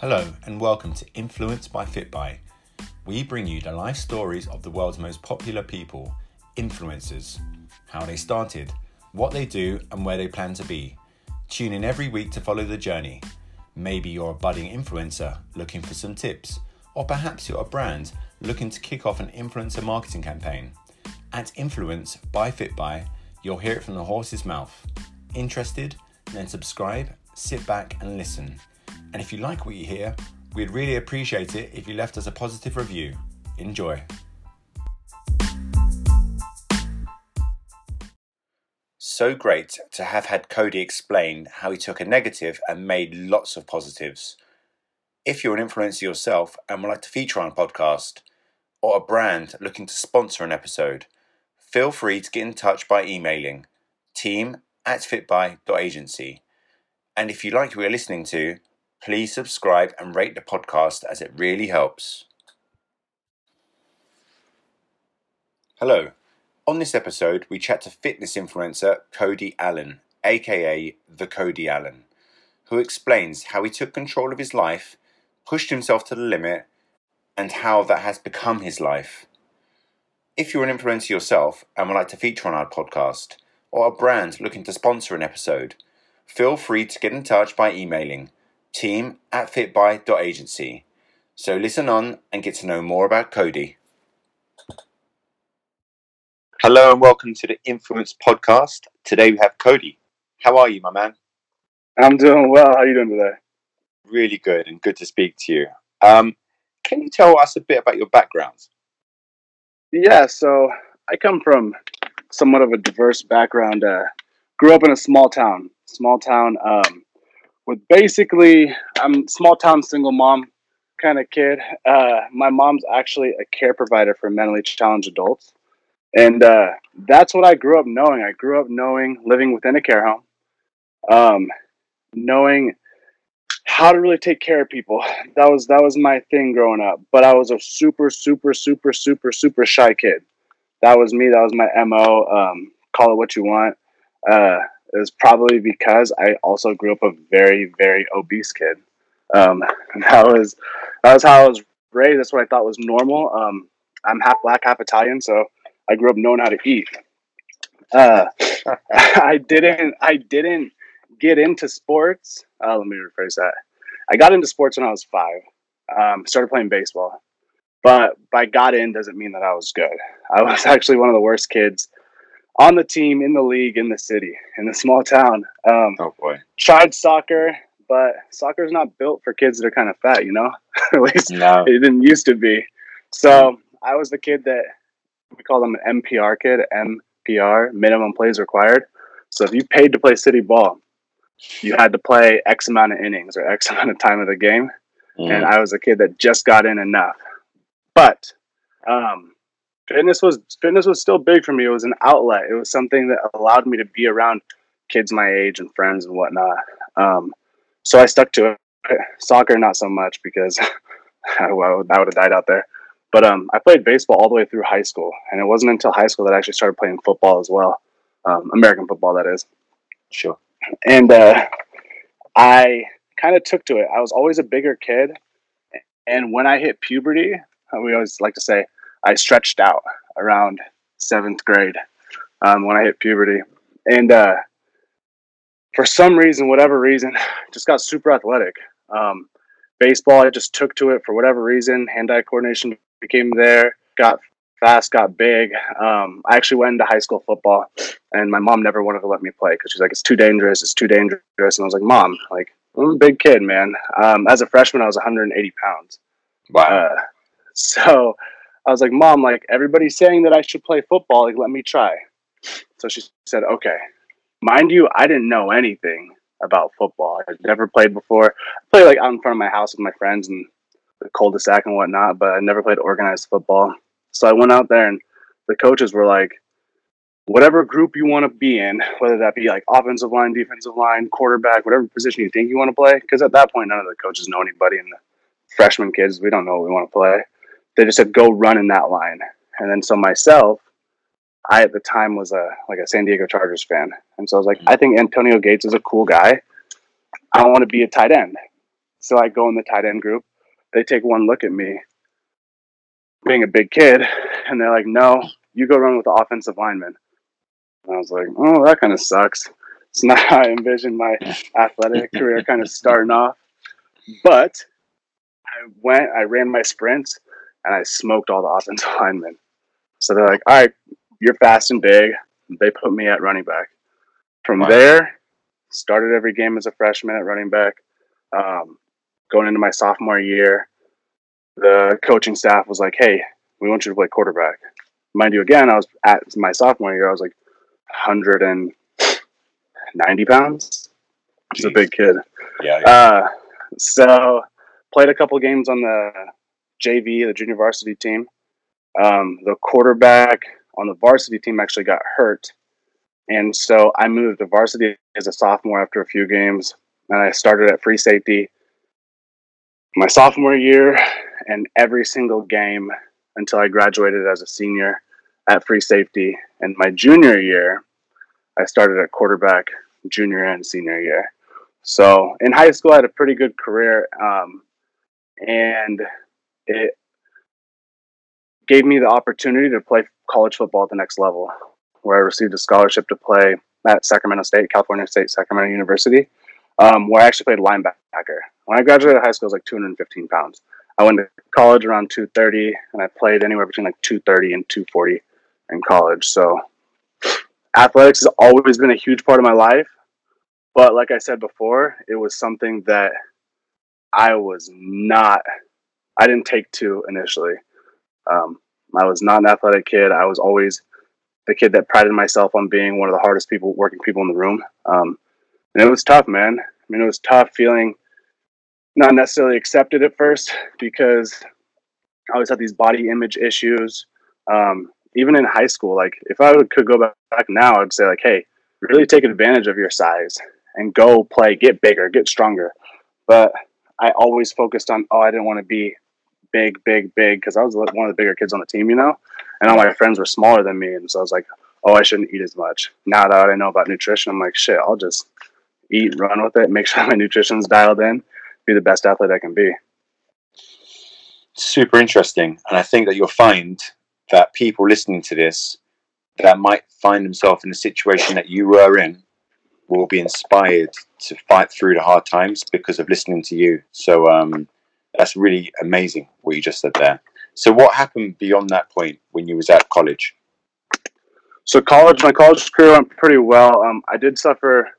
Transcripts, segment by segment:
Hello, and welcome to Influence by FitBy. We bring you the life stories of the world's most popular people, influencers, how they started, what they do, and where they plan to be. Tune in every week to follow the journey. Maybe you're a budding influencer looking for some tips, or perhaps you're a brand looking to kick off an influencer marketing campaign. At Influence by FitBy, you'll hear it from the horse's mouth. Interested? Then subscribe, sit back, and listen. And if you like what you hear, we'd really appreciate it if you left us a positive review. Enjoy. So great to have had Cody explain how he took a negative and made lots of positives. If you're an influencer yourself and would like to feature on a podcast, or a brand looking to sponsor an episode, feel free to get in touch by emailing team at fitbuy.agency. And if you like what you're listening to, Please subscribe and rate the podcast as it really helps. Hello. On this episode, we chat to fitness influencer Cody Allen, aka The Cody Allen, who explains how he took control of his life, pushed himself to the limit, and how that has become his life. If you're an influencer yourself and would like to feature on our podcast, or a brand looking to sponsor an episode, feel free to get in touch by emailing team at fitbuy.agency. So listen on and get to know more about Cody. Hello and welcome to the Influence Podcast. Today we have Cody. How are you, my man? I'm doing well. How are you doing today? Really good and good to speak to you. Um, can you tell us a bit about your background? Yeah, so I come from somewhat of a diverse background. Uh, grew up in a small town, small town. Um, with basically I'm small town single mom kind of kid. Uh, my mom's actually a care provider for mentally challenged adults, and uh, that's what I grew up knowing. I grew up knowing living within a care home, um, knowing how to really take care of people. That was that was my thing growing up. But I was a super super super super super shy kid. That was me. That was my mo. Um, call it what you want. Uh, was probably because I also grew up a very, very obese kid. Um, that was that was how I was raised. That's what I thought was normal. Um, I'm half black, half Italian, so I grew up knowing how to eat. Uh, I didn't. I didn't get into sports. Uh, let me rephrase that. I got into sports when I was five. Um, started playing baseball, but by got in doesn't mean that I was good. I was actually one of the worst kids on the team, in the league, in the city, in the small town. Um, oh boy! Tried soccer, but soccer is not built for kids that are kind of fat. You know, at least no. it didn't used to be. So I was the kid that we call them an MPR kid, MPR, minimum plays required. So if you paid to play city ball, you had to play X amount of innings or X amount of time of the game. Mm. And I was a kid that just got in enough. But um, fitness was fitness was still big for me. It was an outlet. It was something that allowed me to be around kids my age and friends and whatnot. Um, so I stuck to it. Soccer, not so much because I would, I would have died out there. But um, I played baseball all the way through high school, and it wasn't until high school that I actually started playing football as well, um, American football, that is. Sure. And uh, I kind of took to it. I was always a bigger kid, and when I hit puberty, we always like to say I stretched out around seventh grade um, when I hit puberty. And uh, for some reason, whatever reason, just got super athletic. Um, baseball, I just took to it for whatever reason. Hand eye coordination became there, got fast, got big. Um, I actually went into high school football, and my mom never wanted to let me play because she's like, it's too dangerous, it's too dangerous. And I was like, Mom, like, I'm a big kid, man. Um, as a freshman, I was 180 pounds. Wow. Uh, so I was like, Mom, like everybody's saying that I should play football. Like, let me try. So she said, Okay. Mind you, I didn't know anything about football. I'd never played before. I played like out in front of my house with my friends and the cul-de-sac and whatnot, but I never played organized football. So I went out there and the coaches were like, whatever group you want to be in, whether that be like offensive line, defensive line, quarterback, whatever position you think you want to play. Because at that point, none of the coaches know anybody, and the freshman kids, we don't know what we want to play they just said go run in that line. And then so myself, I at the time was a like a San Diego Chargers fan, and so I was like, mm-hmm. I think Antonio Gates is a cool guy. I want to be a tight end. So I go in the tight end group. They take one look at me, being a big kid, and they're like, "No, you go run with the offensive lineman." And I was like, "Oh, that kind of sucks." It's not how I envisioned my athletic career kind of starting off. But I went, I ran my sprints, and I smoked all the offensive linemen. So they're like, "All right, you're fast and big." They put me at running back. From wow. there, started every game as a freshman at running back. Um, going into my sophomore year, the coaching staff was like, "Hey, we want you to play quarterback." Mind you, again, I was at my sophomore year. I was like 190 pounds. He's a big kid. Yeah. yeah. Uh, so played a couple games on the JV, the junior varsity team. Um, the quarterback on the varsity team actually got hurt, and so I moved to varsity as a sophomore after a few games, and I started at free safety my sophomore year and every single game until I graduated as a senior at free safety. And my junior year, I started at quarterback, junior and senior year. So in high school, I had a pretty good career, um, and it gave me the opportunity to play college football at the next level, where I received a scholarship to play at Sacramento State, California State, Sacramento University, um, where I actually played linebacker. When I graduated high school, I was like 215 pounds. I went to college around 230, and I played anywhere between like 230 and 240 in college. So athletics has always been a huge part of my life. But like I said before, it was something that I was not, I didn't take to initially. Um, I was not an athletic kid. I was always the kid that prided myself on being one of the hardest people, working people in the room. Um, and it was tough, man. I mean, it was tough feeling not necessarily accepted at first because I always had these body image issues. Um, even in high school, like if I would, could go back now, I'd say like, hey, really take advantage of your size and go play, get bigger, get stronger. But I always focused on, oh, I didn't want to be big, big, big because I was one of the bigger kids on the team, you know, and all my friends were smaller than me, and so I was like, oh, I shouldn't eat as much. Now that I know about nutrition, I'm like, shit, I'll just eat, run with it, make sure my nutrition's dialed in, be the best athlete I can be. Super interesting. And I think that you'll find that people listening to this that might find themselves in a situation that you were in will be inspired to fight through the hard times because of listening to you. So um, that's really amazing what you just said there. So what happened beyond that point when you was at college? So college, my college career went pretty well. Um, I did suffer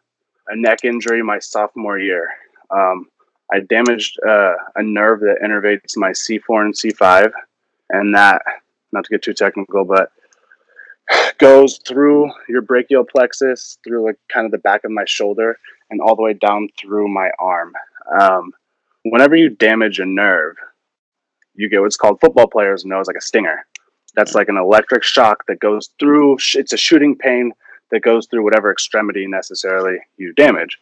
a neck injury my sophomore year. Um, I damaged uh, a nerve that innervates my C4 and C5, and that, not to get too technical, but goes through your brachial plexus, through like kind of the back of my shoulder, and all the way down through my arm. Um, whenever you damage a nerve, you get what's called football players know as like a stinger. That's like an electric shock that goes through. It's a shooting pain that goes through whatever extremity necessarily you damage.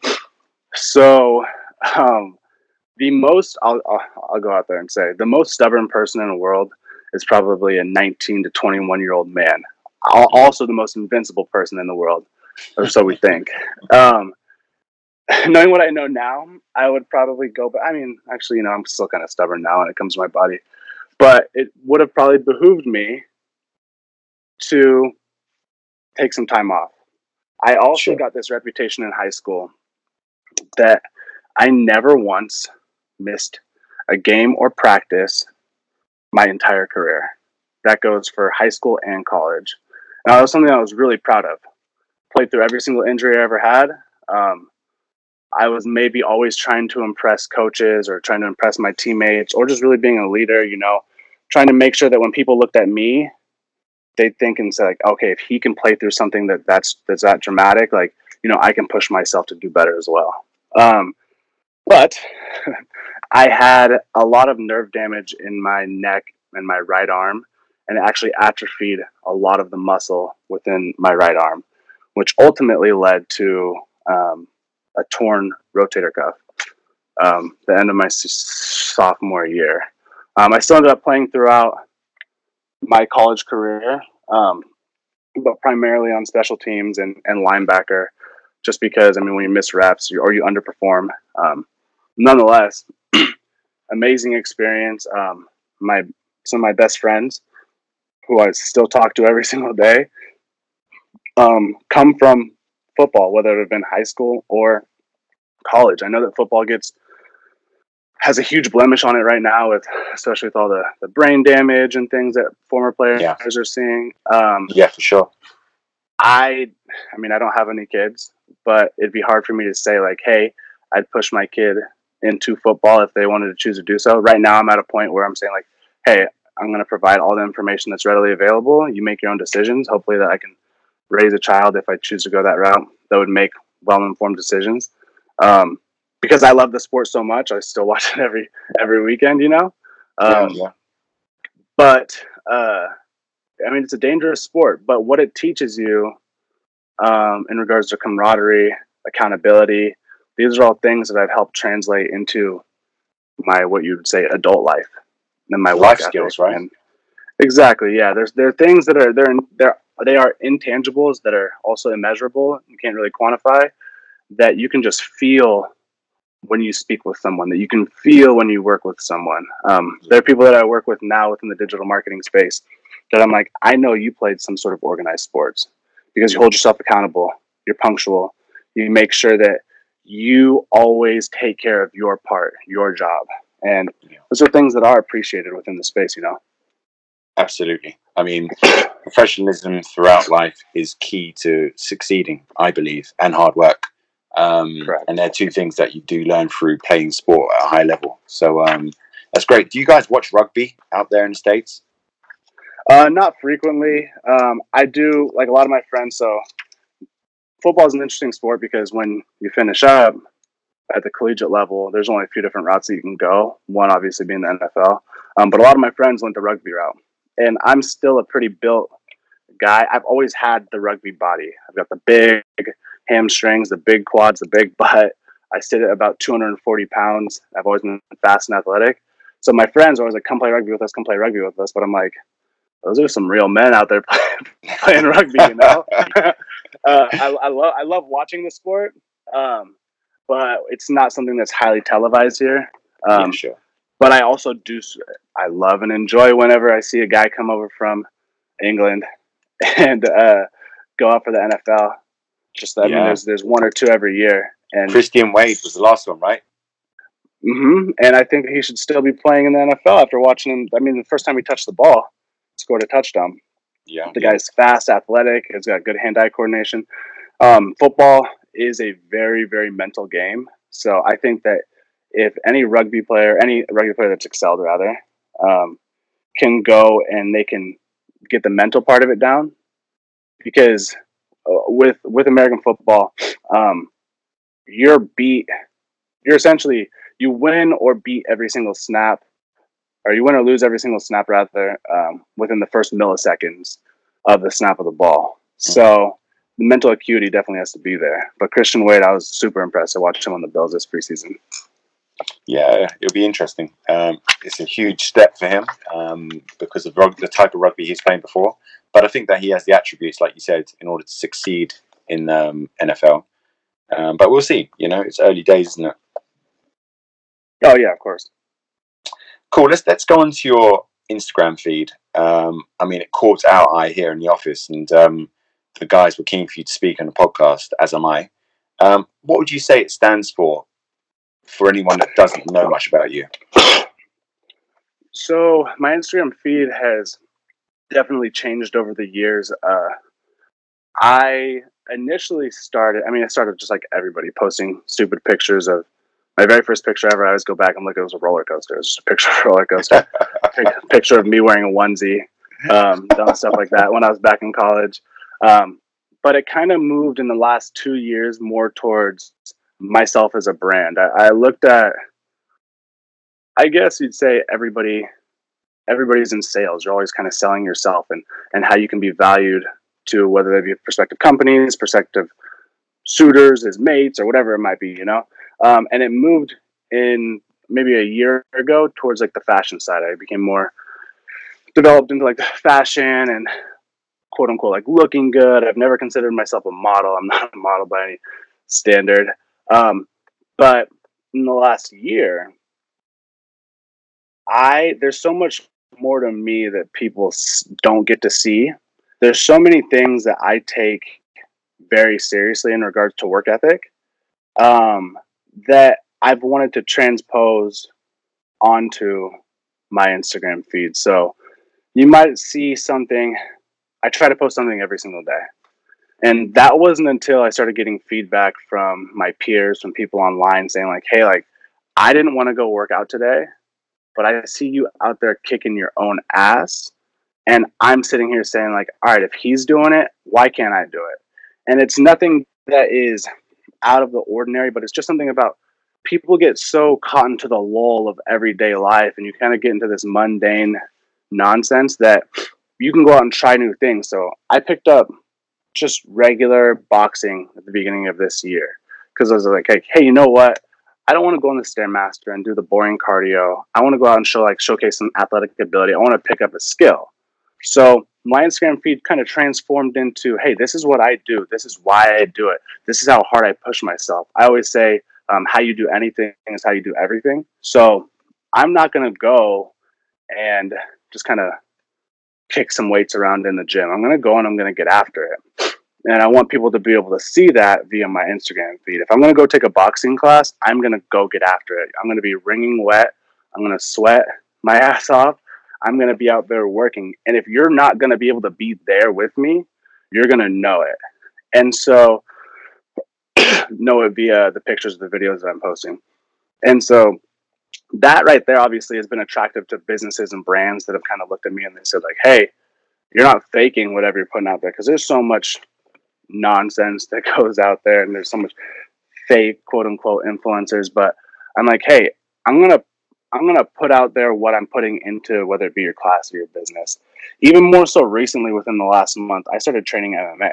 So, um, the most I'll, I'll, I'll go out there and say the most stubborn person in the world is probably a 19 to 21 year old man. Also, the most invincible person in the world, or so we think. Um, knowing what I know now, I would probably go. But I mean, actually, you know, I'm still kind of stubborn now when it comes to my body. But it would have probably behooved me to take some time off. I also sure. got this reputation in high school that I never once missed a game or practice my entire career. That goes for high school and college. And that was something I was really proud of. Played through every single injury I ever had. Um, I was maybe always trying to impress coaches or trying to impress my teammates or just really being a leader, you know, trying to make sure that when people looked at me, they'd think and say like, okay, if he can play through something that that's that's that dramatic, like you know, I can push myself to do better as well. Um, but I had a lot of nerve damage in my neck and my right arm, and it actually atrophied a lot of the muscle within my right arm, which ultimately led to um, a torn rotator cuff. Um, the end of my sophomore year. Um, I still ended up playing throughout my college career, um, but primarily on special teams and, and linebacker, just because I mean when you miss reps or you underperform. Um, nonetheless, amazing experience. Um, my some of my best friends, who I still talk to every single day, um, come from football, whether it have been high school or college. I know that football gets has a huge blemish on it right now, with especially with all the, the brain damage and things that former players Yeah. are seeing. Um, Yeah, for sure. I, I mean, I don't have any kids, but it'd be hard for me to say like, hey, I'd push my kid into football if they wanted to choose to do so. Right now, I'm at a point where I'm saying like, hey, I'm going to provide all the information that's readily available. You make your own decisions. Hopefully, that I can raise a child if I choose to go that route that would make well-informed decisions. Um, because I love the sport so much, I still watch it every every weekend. You know. Um, yeah, but uh, I mean, it's a dangerous sport. But what it teaches you, um, in regards to camaraderie, accountability, these are all things that I've helped translate into my what you would say adult life and my Life skills, right? And exactly, yeah. There's there are things that are they're they're they are intangibles that are also immeasurable. You can't really quantify that you can just feel when you speak with someone that you can feel when you work with someone um, there are people that i work with now within the digital marketing space that i'm like i know you played some sort of organized sports because you hold yourself accountable you're punctual you make sure that you always take care of your part your job and those are things that are appreciated within the space you know absolutely. I mean, professionalism throughout life is key to succeeding, I believe, and hard work. Um, and they're two things that you do learn through playing sport at a high level. So um, that's great. Do you guys watch rugby out there in the states? Uh, not frequently. Um, I do like a lot of my friends. So football is an interesting sport because when you finish up at the collegiate level, there's only a few different routes that you can go. One obviously being the NFL, um, but a lot of my friends went the rugby route, and I'm still a pretty built guy. I've always had the rugby body. I've got the big hamstrings, the big quads, the big butt. I sit at about 240 pounds. I've always been fast and athletic. So my friends are always like, "Come play rugby with us. Come play rugby with us." But I'm like, those are some real men out there playing, playing rugby, you know. uh, I, I love I love watching the sport, um, but it's not something that's highly televised here. Um, yeah, sure. But I also do I love and enjoy whenever I see a guy come over from England and uh, go out for the NFL. Just I mean, there's there's one or two every year, and Christian Wade was the last one, right? Mm-hmm. and I think he should still be playing in the NFL after watching him. I mean, the first time he touched the ball, scored a touchdown. Yeah. The guy's fast, athletic, He's got good hand-eye coordination. Um, football is a very, very mental game. So I think that if any rugby player, any rugby player that's excelled rather, um, can go and they can get the mental part of it down, because uh, with with American football, um, you're beat. You're essentially you win or beat every single snap, or you win or lose every single snap rather um, within the first milliseconds of the snap of the ball. So the mental acuity definitely has to be there. But Christian Wade, I was super impressed to watch him on the Bills this preseason. Yeah, it'll be interesting. Um, it's a huge step for him um, because of the type of rugby he's playing before. But I think that he has the attributes, like you said, in order to succeed in um, NFL. Um, but we'll see. You know, it's early days, isn't it? Oh yeah, of course. Cool. Let's let's go on to your Instagram feed. Um, I mean, it caught our eye here in the office, and um, the guys were keen for you to speak on the podcast, as am I. Um, what would you say it stands for, for anyone that doesn't know much about you? So my Instagram feed has definitely changed over the years. Uh, I initially started. I mean, I started just like everybody, posting stupid pictures of my very first picture ever. I always go back and look. It was a roller coaster. It was just a picture of a roller coaster. Pic- picture of me wearing a onesie, um, stuff like that when I was back in college. Um, but it kind of moved in the last two years more towards myself as a brand. I, I looked at, I guess you'd say everybody, everybody's in sales. You're always kind of selling yourself and and how you can be valued to whether they be prospective companies, prospective suitors as mates or whatever it might be. You know, um, and it moved in maybe a year ago towards like the fashion side. I became more developed into like the fashion and quote unquote like looking good. I've never considered myself a model. I'm not a model by any standard. Um, but in the last year, I there's so much more to me that people don't get to see. There's so many things that I take very seriously in regards to work ethic um, that I've wanted to transpose onto my Instagram feed. So you might see something. I try to post something every single day. And that wasn't until I started getting feedback from my peers, from people online saying, like, hey, like, I didn't want to go work out today, but I see you out there kicking your own ass. And I'm sitting here saying, like, all right, if he's doing it, why can't I do it? And it's nothing that is out of the ordinary, but it's just something about people get so caught into the lull of everyday life and you kind of get into this mundane nonsense that you can go out and try new things. So I picked up just regular boxing at the beginning of this year because I was like, hey, hey, you know what? I don't want to go on the stairmaster and do the boring cardio. I want to go out and show like showcase some athletic ability. I want to pick up a skill. So my Instagram feed kind of transformed into, hey, this is what I do. This is why I do it. This is how hard I push myself. I always say, um, how you do anything is how you do everything. So I'm not to go and just kind of kick some weights around in the gym. I'm going to go and I'm going to get after it. And I want people to be able to see that via my Instagram feed. If I'm going to go take a boxing class, I'm going to go get after it. I'm going to be wringing wet. I'm going to sweat my ass off. I'm going to be out there working. And if you're not going to be able to be there with me, you're going to know it. And so, know it via the pictures, of the videos that I'm posting. And so, that right there obviously has been attractive to businesses and brands that have kind of looked at me and they said like hey you're not faking whatever you're putting out there because there's so much nonsense that goes out there and there's so much fake quote unquote influencers but i'm like hey i'm gonna i'm gonna put out there what i'm putting into whether it be your class or your business. Even more so recently within the last month i started training mma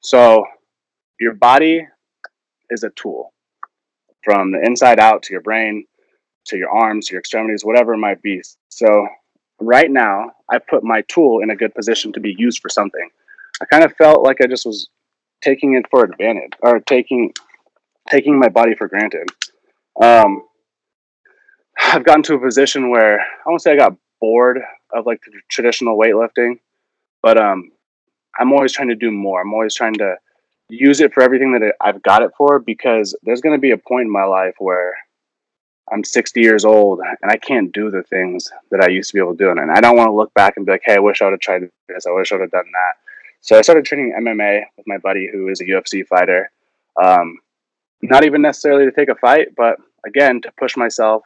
so your body is a tool from the inside out to your brain to your arms, your extremities, whatever it might be. So right now, I put my tool in a good position to be used for something. I kind of felt like I just was taking it for advantage or taking taking my body for granted. Um, I've gotten to a position where I won't say I got bored of like traditional weightlifting, but um, I'm always trying to do more. I'm always trying to use it for everything that I've got it for because there's going to be a point in my life where I'm 60 years old and I can't do the things that I used to be able to do. And I don't want to look back and be like, hey, I wish I would have tried this. I wish I would have done that. So I started training MMA with my buddy who is a UFC fighter. Um, not even necessarily to take a fight, but again, to push myself,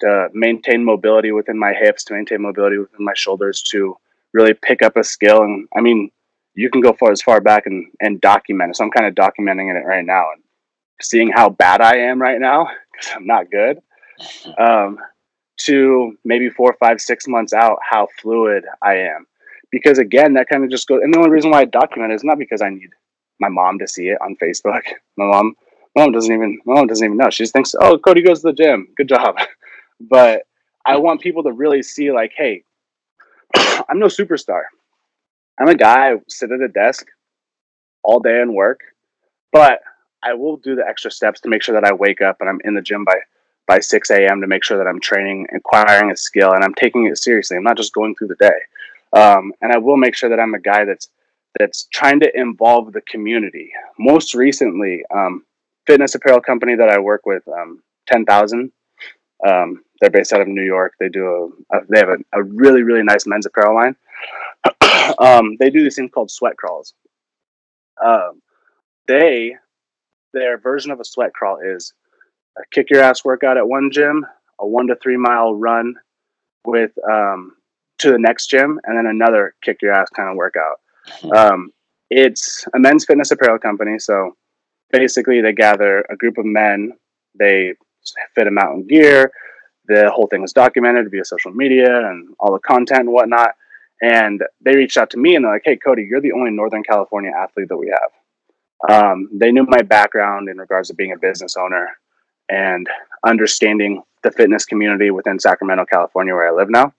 to maintain mobility within my hips, to maintain mobility within my shoulders, to really pick up a skill. And I mean, you can go far as far back and, and document it. So I'm kind of documenting it right now and seeing how bad I am right now because I'm not good, um, to maybe four, five, six months out, how fluid I am. Because again, that kind of just goes. And the only reason why I document it is not because I need my mom to see it on Facebook. My mom, my mom doesn't even, my mom doesn't even know. She just thinks, oh, Cody goes to the gym. Good job. but I want people to really see, like, hey, I'm no superstar. I'm a guy, I sit at a desk all day and work, but I will do the extra steps to make sure that I wake up and I'm in the gym by by 6 a.m. to make sure that I'm training, acquiring a skill, and I'm taking it seriously. I'm not just going through the day. Um, and I will make sure that I'm a guy that's that's trying to involve the community. Most recently, um, fitness apparel company that I work with, um, Ten Thousand. Um, they're based out of New York. They do a, a they have a, a, really really nice men's apparel line. Um, they do these things called sweat crawls. Um, they their version of a sweat crawl is a kick your ass workout at one gym, a one to three mile run with um, to the next gym, and then another kick your ass kind of workout. Hmm. Um, it's a men's fitness apparel company, so basically they gather a group of men, they fit them out in gear. The whole thing is documented via social media and all the content and whatnot. And they reached out to me and they're like, "Hey, Cody, you're the only Northern California athlete that we have. Um, they knew my background in regards to being a business owner and understanding the fitness community within Sacramento, California, where I live now.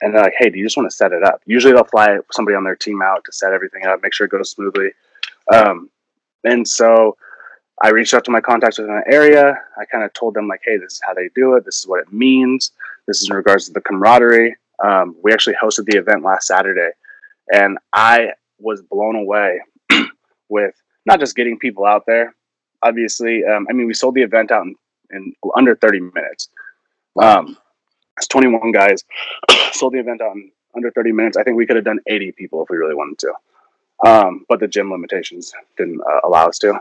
And they're like, hey, do you just want to set it up? Usually they'll fly somebody on their team out to set everything up, make sure it goes smoothly. Um, and so I reached out to my contacts within the area. I kind of told them, like, hey, this is how they do it. This is what it means. This is in regards to the camaraderie. Um, we actually hosted the event last Saturday, and I was blown away with not just getting people out there. Obviously, um, I mean, we sold the event out in, in under 30 minutes. Um, it's 21 guys, sold the event out in under 30 minutes. I think we could have done 80 people if we really wanted to. Um, but the gym limitations didn't uh, allow us to.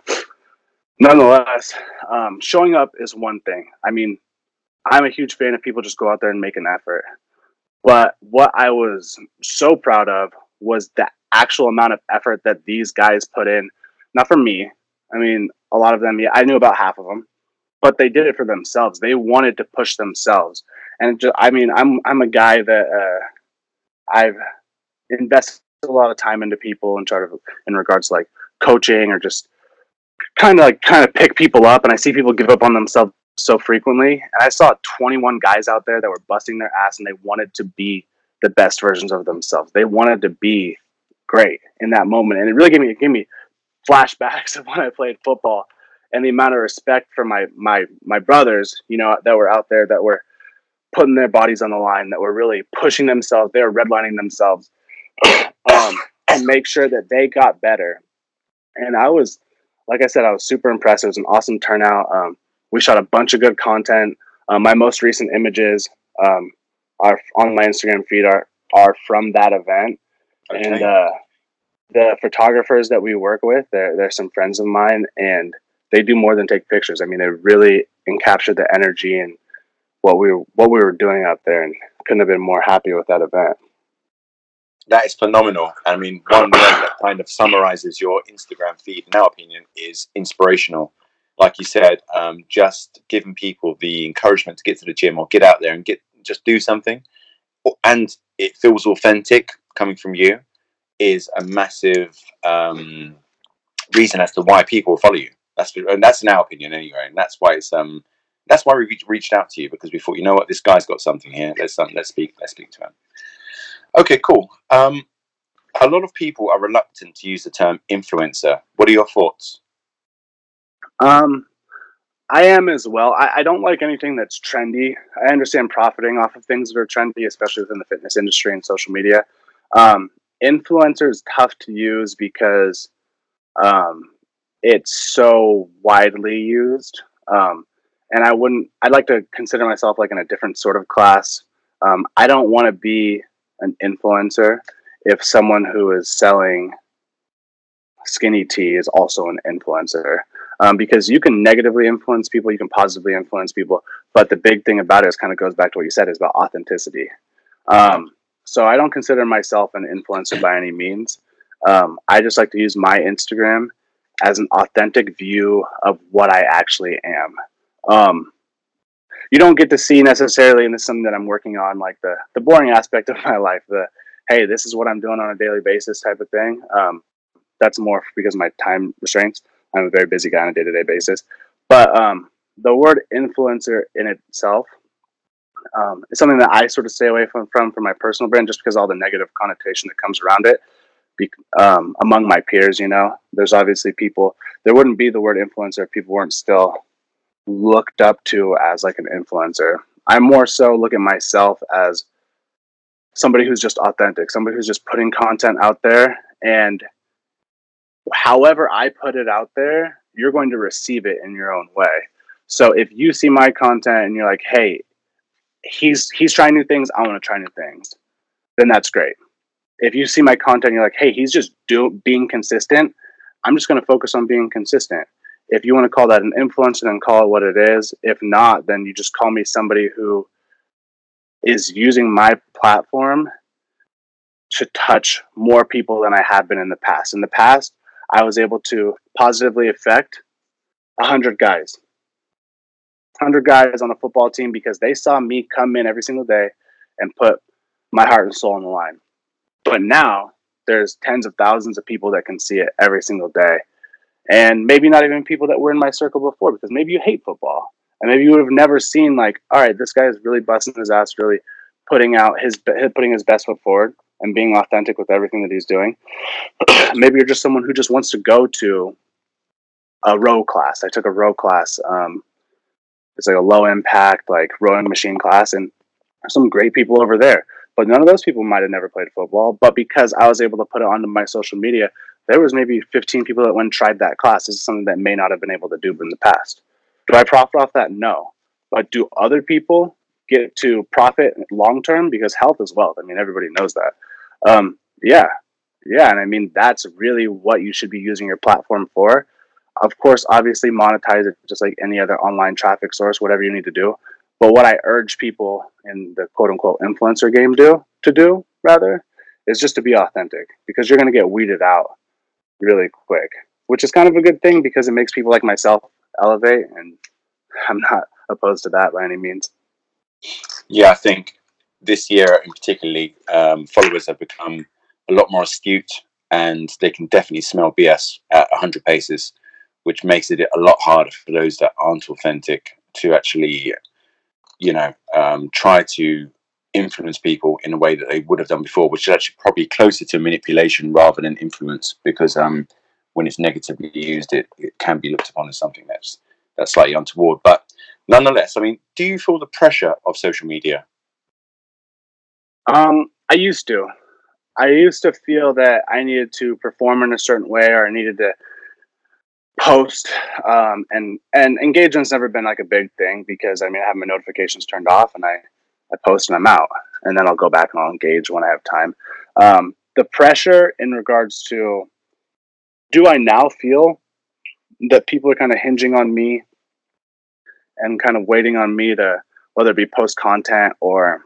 Nonetheless, um, showing up is one thing. I mean, I'm a huge fan of people just go out there and make an effort. But what I was so proud of was the actual amount of effort that these guys put in. Not for me. I mean, a lot of them, yeah, I knew about half of them, but they did it for themselves. They wanted to push themselves. And just, I mean, I'm I'm a guy that uh, I've invested a lot of time into people in sort of in regards to like coaching or just kind of like kind of pick people up. And I see people give up on themselves so frequently. And I saw 21 guys out there that were busting their ass and they wanted to be the best versions of themselves. They wanted to be great in that moment. And it really gave me, it gave me flashbacks of when I played football and the amount of respect for my, my, my brothers, you know, that were out there that were putting their bodies on the line, that were really pushing themselves. They were redlining themselves um, and make sure that they got better. And I was, like I said, I was super impressed. It was an awesome turnout. Um, we shot a bunch of good content. Um, my most recent images um, are on my Instagram feed are are from that event, okay. and uh, the photographers that we work with, they're they're some friends of mine, and they do more than take pictures. I mean, they really encaptured the energy and what we what we were doing out there, and couldn't have been more happy with that event. That is phenomenal. I mean, one word that kind of summarizes your Instagram feed, in our opinion, is inspirational like you said, um, just giving people the encouragement to get to the gym or get out there and get just do something, and it feels authentic coming from you, is a massive um, reason as to why people follow you. That's and that's in our opinion anyway, and that's why it's um that's why we reached out to you because we thought you know what this guy's got something here. Let's um, let's speak let's speak to him. Okay, cool. Um, a lot of people are reluctant to use the term influencer. What are your thoughts? Um, I am as well. I, I, don't like anything that's trendy. I understand profiting off of things that are trendy, especially within the fitness industry and social media. Um, influencer is tough to use because um, it's so widely used. Um, and I wouldn't, I'd like to consider myself like in a different sort of class. Um, I don't want to be an influencer if someone who is selling skinny tea is also an influencer um, because you can negatively influence people, you can positively influence people. But the big thing about it is kind of goes back to what you said is about authenticity. Um, so I don't consider myself an influencer by any means. Um, I just like to use my Instagram as an authentic view of what I actually am. Um, you don't get to see necessarily, and this is something that I'm working on, like the the boring aspect of my life. The hey, this is what I'm doing on a daily basis type of thing. Um, that's more because of my time restraints. I'm a very busy guy on a day to day basis. But um, the word influencer in itself um, is something that I sort of stay away from, from for my personal brand just because all the negative connotation that comes around it. Be, um, among my peers, you know, there's obviously people, there wouldn't be the word influencer if people weren't still looked up to as like an influencer. I more so look at myself as somebody who's just authentic, somebody who's just putting content out there and however I put it out there, you're going to receive it in your own way. So if you see my content and you're like, hey, he's he's trying new things, I want to try new things, then that's great. If you see my content, you're like, hey, he's just do being consistent. I'm just going to focus on being consistent. If you want to call that an influencer, then call it what it is. If not, then you just call me somebody who is using my platform to touch more people than I have been in the past. In the past, I was able to positively affect 100 guys. 100 guys on a football team because they saw me come in every single day and put my heart and soul on the line. But now there's tens of thousands of people that can see it every single day. And maybe not even people that were in my circle before because maybe you hate football. And maybe you would have never seen like, all right, this guy is really busting his ass, really putting out his putting his best foot forward and being authentic with everything that he's doing. Maybe you're just someone who just wants to go to a row class. I took a row class. Um, it's like a low impact, like rowing machine class, and some great people over there. But none of those people might have never played football. But because I was able to put it onto my social media, there was maybe 15 people that went and tried that class. This is something that may not have been able to do in the past. Do I profit off that? No. But do other people get to profit long term? Because health is wealth. I mean, everybody knows that. Um, yeah. Yeah. And I mean, that's really what you should be using your platform for. Of course, obviously, monetize it just like any other online traffic source, whatever you need to do. But what I urge people in the quote unquote influencer game do to do rather is just to be authentic because you're going to get weeded out really quick, which is kind of a good thing because it makes people like myself elevate. And I'm not opposed to that by any means. Yeah, I think this year in particularly, um, followers have become a lot more astute and they can definitely smell BS at 100 paces, which makes it a lot harder for those that aren't authentic to actually you know, um, try to influence people in a way that they would have done before, which is actually probably closer to manipulation rather than influence, because um, when it's negatively used, it, it can be looked upon as something that's that's slightly untoward. But nonetheless, I mean, do you feel the pressure of social media? Um, I used to. I used to feel that I needed to perform in a certain way, or I needed to post um, and and engagement's never been like a big thing because I mean I have my notifications turned off and I I post and I'm out and then I'll go back and I'll engage when I have time. Um, the pressure in regards to do I now feel that people are kind of hinging on me and kind of waiting on me to whether it be post content or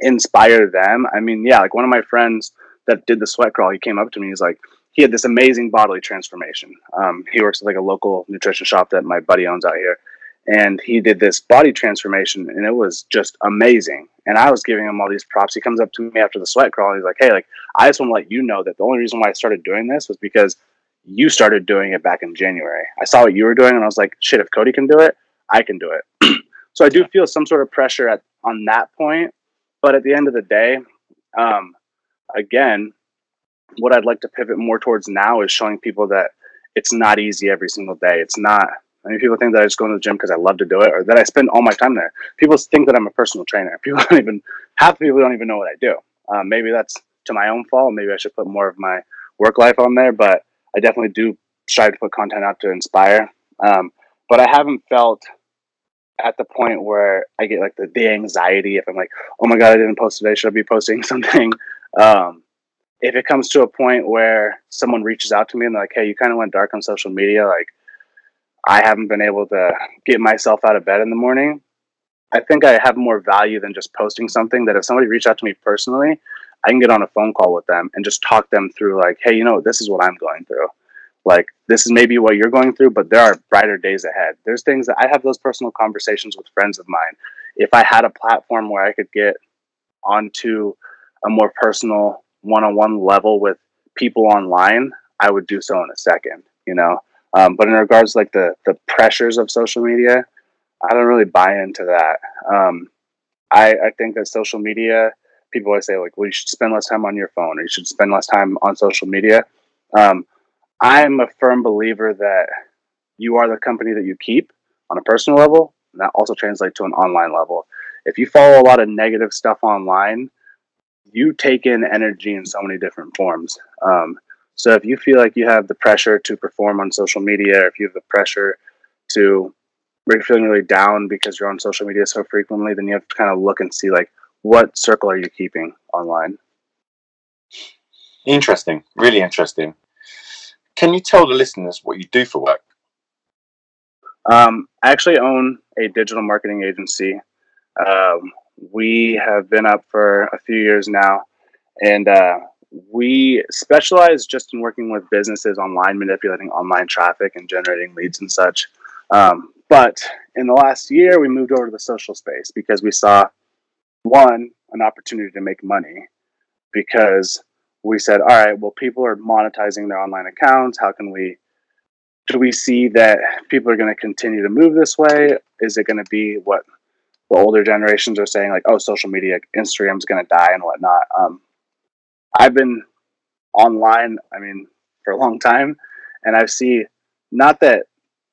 inspire them. I mean, yeah, like one of my friends that did the sweat crawl, he came up to me. He's like, he had this amazing bodily transformation. Um, he works at like a local nutrition shop that my buddy owns out here, and he did this body transformation, and it was just amazing. And I was giving him all these props. He comes up to me after the sweat crawl. he's like, "Hey, like I just want to let you know that the only reason why I started doing this was because you started doing it back in January. I saw what you were doing, and I was like, shit, if Cody can do it, I can do it. so I do feel some sort of pressure at on that point. But at the end of the day, um, again, what I'd like to pivot more towards now is showing people that it's not easy every single day. It's not. I mean, people think that I just go to the gym because I love to do it, or that I spend all my time there. People think that I'm a personal trainer. People don't even half the people don't even know what I do. Um, maybe that's to my own fault. Maybe I should put more of my work life on there, but I definitely do strive to put content out to inspire. Um, but I haven't felt at the point where I get like the, the anxiety if I'm like, oh my god, I didn't post today. Should I be posting something? Um, if it comes to a point where someone reaches out to me and they're like, hey, you kind of went dark on social media, like I haven't been able to get myself out of bed in the morning, I think I have more value than just posting something that if somebody reached out to me personally, I can get on a phone call with them and just talk them through like, hey, you know, this is what I'm going through. Like this is maybe what you're going through, but there are brighter days ahead. There's things that I have those personal conversations with friends of mine. If I had a platform where I could get onto a more personal one-on-one level with people online, I would do so in a second, you know. Um, but in regards to like the the pressures of social media, I don't really buy into that. Um, I I think that social media, people always say like, well, you should spend less time on your phone, or you should spend less time on social media. Um, I'm a firm believer that you are the company that you keep on a personal level, and that also translates to an online level. If you follow a lot of negative stuff online, you take in energy in so many different forms. Um, so if you feel like you have the pressure to perform on social media, or if you have the pressure to, you're feeling really down because you're on social media so frequently, then you have to kind of look and see like what circle are you keeping online. Interesting, really interesting. Can you tell the listeners what you do for work? Um, I actually own a digital marketing agency. Um, we have been up for a few years now, and uh, we specialize just in working with businesses online, manipulating online traffic and generating leads and such. Um, but in the last year, we moved over to the social space because we saw one an opportunity to make money because we said, all right, well, people are monetizing their online accounts. How can we? Do we see that people are going to continue to move this way? Is it going to be what the older generations are saying like, oh, social media, Instagram's going to die and whatnot. Um, I've been online, I mean, for a long time, and I see not that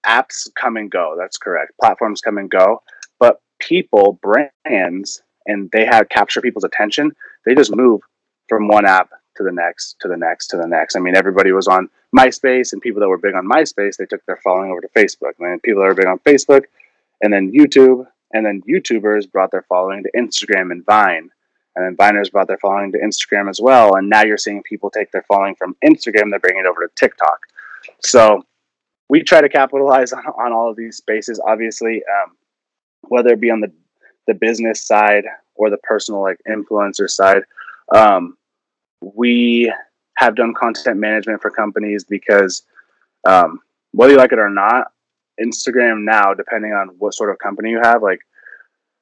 apps come and go. That's correct. Platforms come and go, but people, brands, and they have capture people's attention, they just move from one app to the next, to the next, to the next. I mean, everybody was on MySpace, and people that were big on MySpace, they took their following over to Facebook. And then people that were big on Facebook, and then YouTube, and then YouTubers brought their following to Instagram and Vine. And then Viners brought their following to Instagram as well. And now you're seeing people take their following from Instagram, they're bringing it over to TikTok. So we try to capitalize on, on all of these spaces, obviously, um, whether it be on the, the business side or the personal like influencer side. Um, we have done content management for companies because um, whether you like it or not, Instagram now, depending on what sort of company you have, like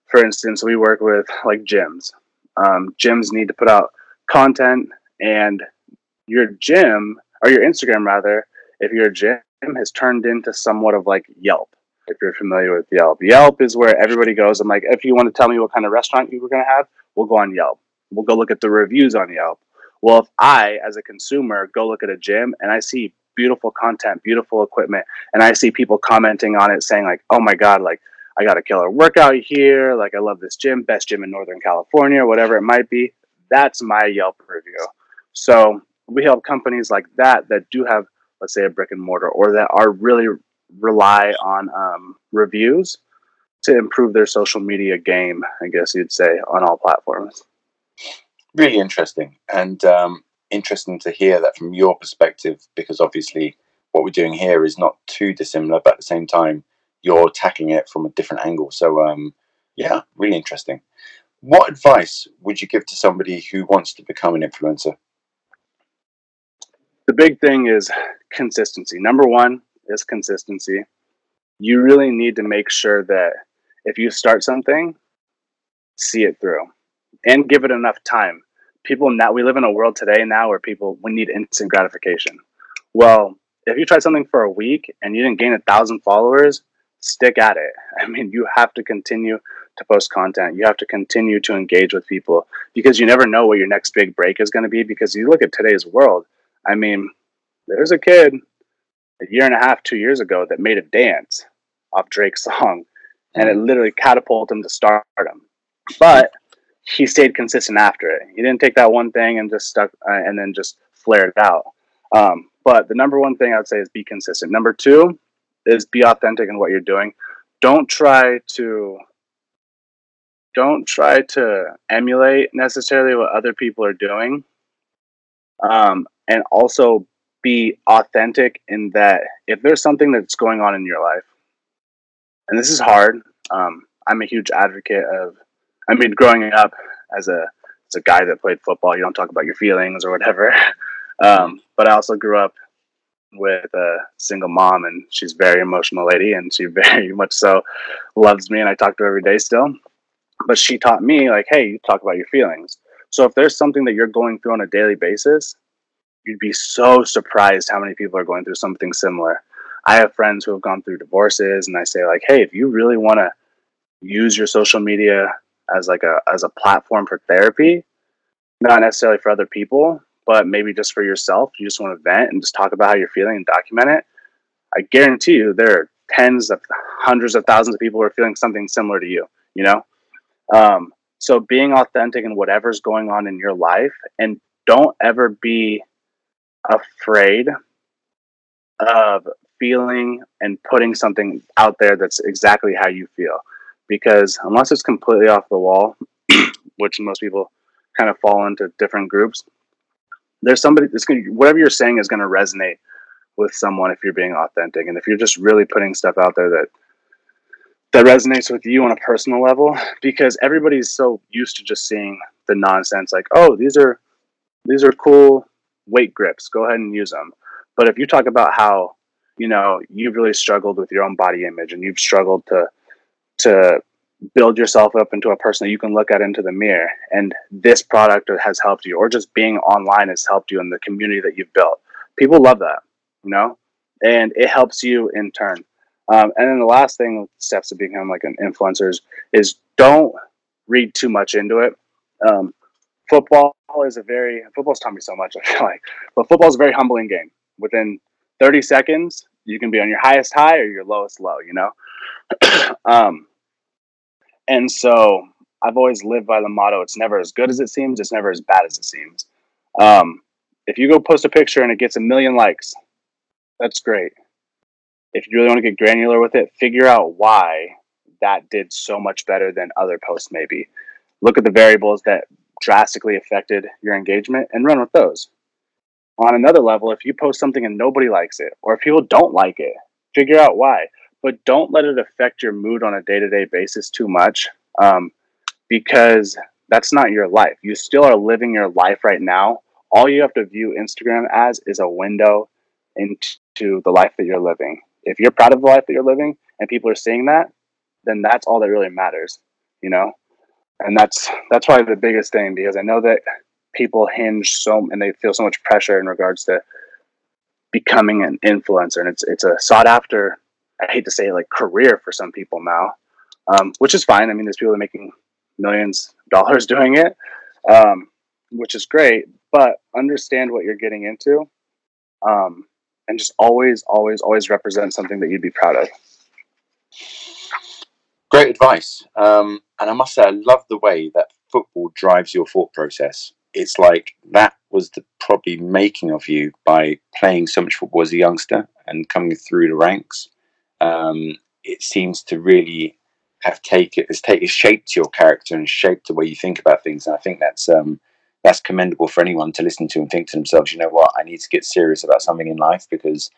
for instance, we work with like gyms. Um, gyms need to put out content, and your gym or your Instagram rather, if your gym has turned into somewhat of like Yelp. If you're familiar with Yelp, Yelp is where everybody goes. I'm like, if you want to tell me what kind of restaurant you were going to have, we'll go on Yelp. We'll go look at the reviews on Yelp. Well, if I, as a consumer, go look at a gym and I see beautiful content, beautiful equipment, and I see people commenting on it saying, like, oh my God, like, I got a killer workout here. Like, I love this gym, best gym in Northern California, whatever it might be. That's my Yelp review. So we help companies like that that do have, let's say, a brick and mortar or that are really rely on um, reviews to improve their social media game, I guess you'd say, on all platforms really interesting and um, interesting to hear that from your perspective because obviously what we're doing here is not too dissimilar but at the same time you're tackling it from a different angle. So um, yeah really interesting. What advice would you give to somebody who wants to become an influencer? The big thing is consistency. Number one is consistency. You really need to make sure that if you start something see it through and give it enough time. People now we live in a world today now where people we need instant gratification. Well, if you try something for a week and you didn't gain a thousand followers, stick at it. I mean, you have to continue to post content. You have to continue to engage with people because you never know what your next big break is going to be. Because you look at today's world, I mean, there's a kid a year and a half, two years ago that made a dance off Drake's song, and it mm. literally catapulted him to stardom. But he stayed consistent after it. He didn't take that one thing and just stuck uh, and then just flared it out. Um, but the number one thing I would say is be consistent. Number two is be authentic in what you're doing. Don't try to don't try to emulate necessarily what other people are doing. Um, and also be authentic in that if there's something that's going on in your life, and this is hard, um, I'm a huge advocate of I mean, growing up as a as a guy that played football, you don't talk about your feelings or whatever. Um, but I also grew up with a single mom, and she's a very emotional lady, and she very much so loves me, and I talk to her every day still. But she taught me like, hey, you talk about your feelings. So if there's something that you're going through on a daily basis, you'd be so surprised how many people are going through something similar. I have friends who have gone through divorces, and I say like, hey, if you really want to use your social media as like a as a platform for therapy, not necessarily for other people, but maybe just for yourself. You just want to vent and just talk about how you're feeling and document it. I guarantee you there are tens of hundreds of thousands of people who are feeling something similar to you, you know? Um, so being authentic in whatever's going on in your life and don't ever be afraid of feeling and putting something out there that's exactly how you feel because unless it's completely off the wall, which most people kind of fall into different groups, there's somebody that's going to, whatever you're saying is going to resonate with someone if you're being authentic. And if you're just really putting stuff out there that, that resonates with you on a personal level, because everybody's so used to just seeing the nonsense like, oh, these are, these are cool weight grips. Go ahead and use them. But if you talk about how, you know, you've really struggled with your own body image and you've struggled to, to build yourself up into a person that you can look at into the mirror. And this product has helped you or just being online has helped you in the community that you've built. People love that you know? And it helps you in turn. Um, and then the last thing steps to become like an influencer is, don't read too much into it. Um, football is a very football's taught me so much i feel like. But football is a very humbling game. Within 30 seconds you can be on your highest high or your lowest low you know um, and so I've always lived by the motto: it's never as good as it seems. It's never as bad as it seems. Um, if you go post a picture and it gets a million likes, that's great. If you really want to get granular with it, figure out why that did so much better than other posts. Maybe look at the variables that drastically affected your engagement and run with those. On another level, if you post something and nobody likes it, or if people don't like it, figure out why. But don't let it affect your mood on a day to day basis too much um, because that's not your life. You still are living your life right now. All you have to view Instagram as is a window into the life that you're living. If you're proud of the life that you're living and people are seeing that, then that's all that really matters, you know? And that's that's probably the biggest thing because I know that people hinge so and they feel so much pressure in regards to becoming an influencer and it's it's a sought after I hate to say like career for some people now, um, which is fine. I mean, there's people that are making millions of dollars doing it, um, which is great. But understand what you're getting into, um, and just always, always, always represent something that you'd be proud of. Great advice. Um, and I must say, I love the way that football drives your thought process. It's like that was the probably making of you by playing so much football as a youngster and coming through the ranks. Um, it seems to really have taken it's, take, it's shaped your character and shaped the way you think about things. And I think that's um, that's commendable for anyone to listen to and think to themselves, you know what, I need to get serious about something in life because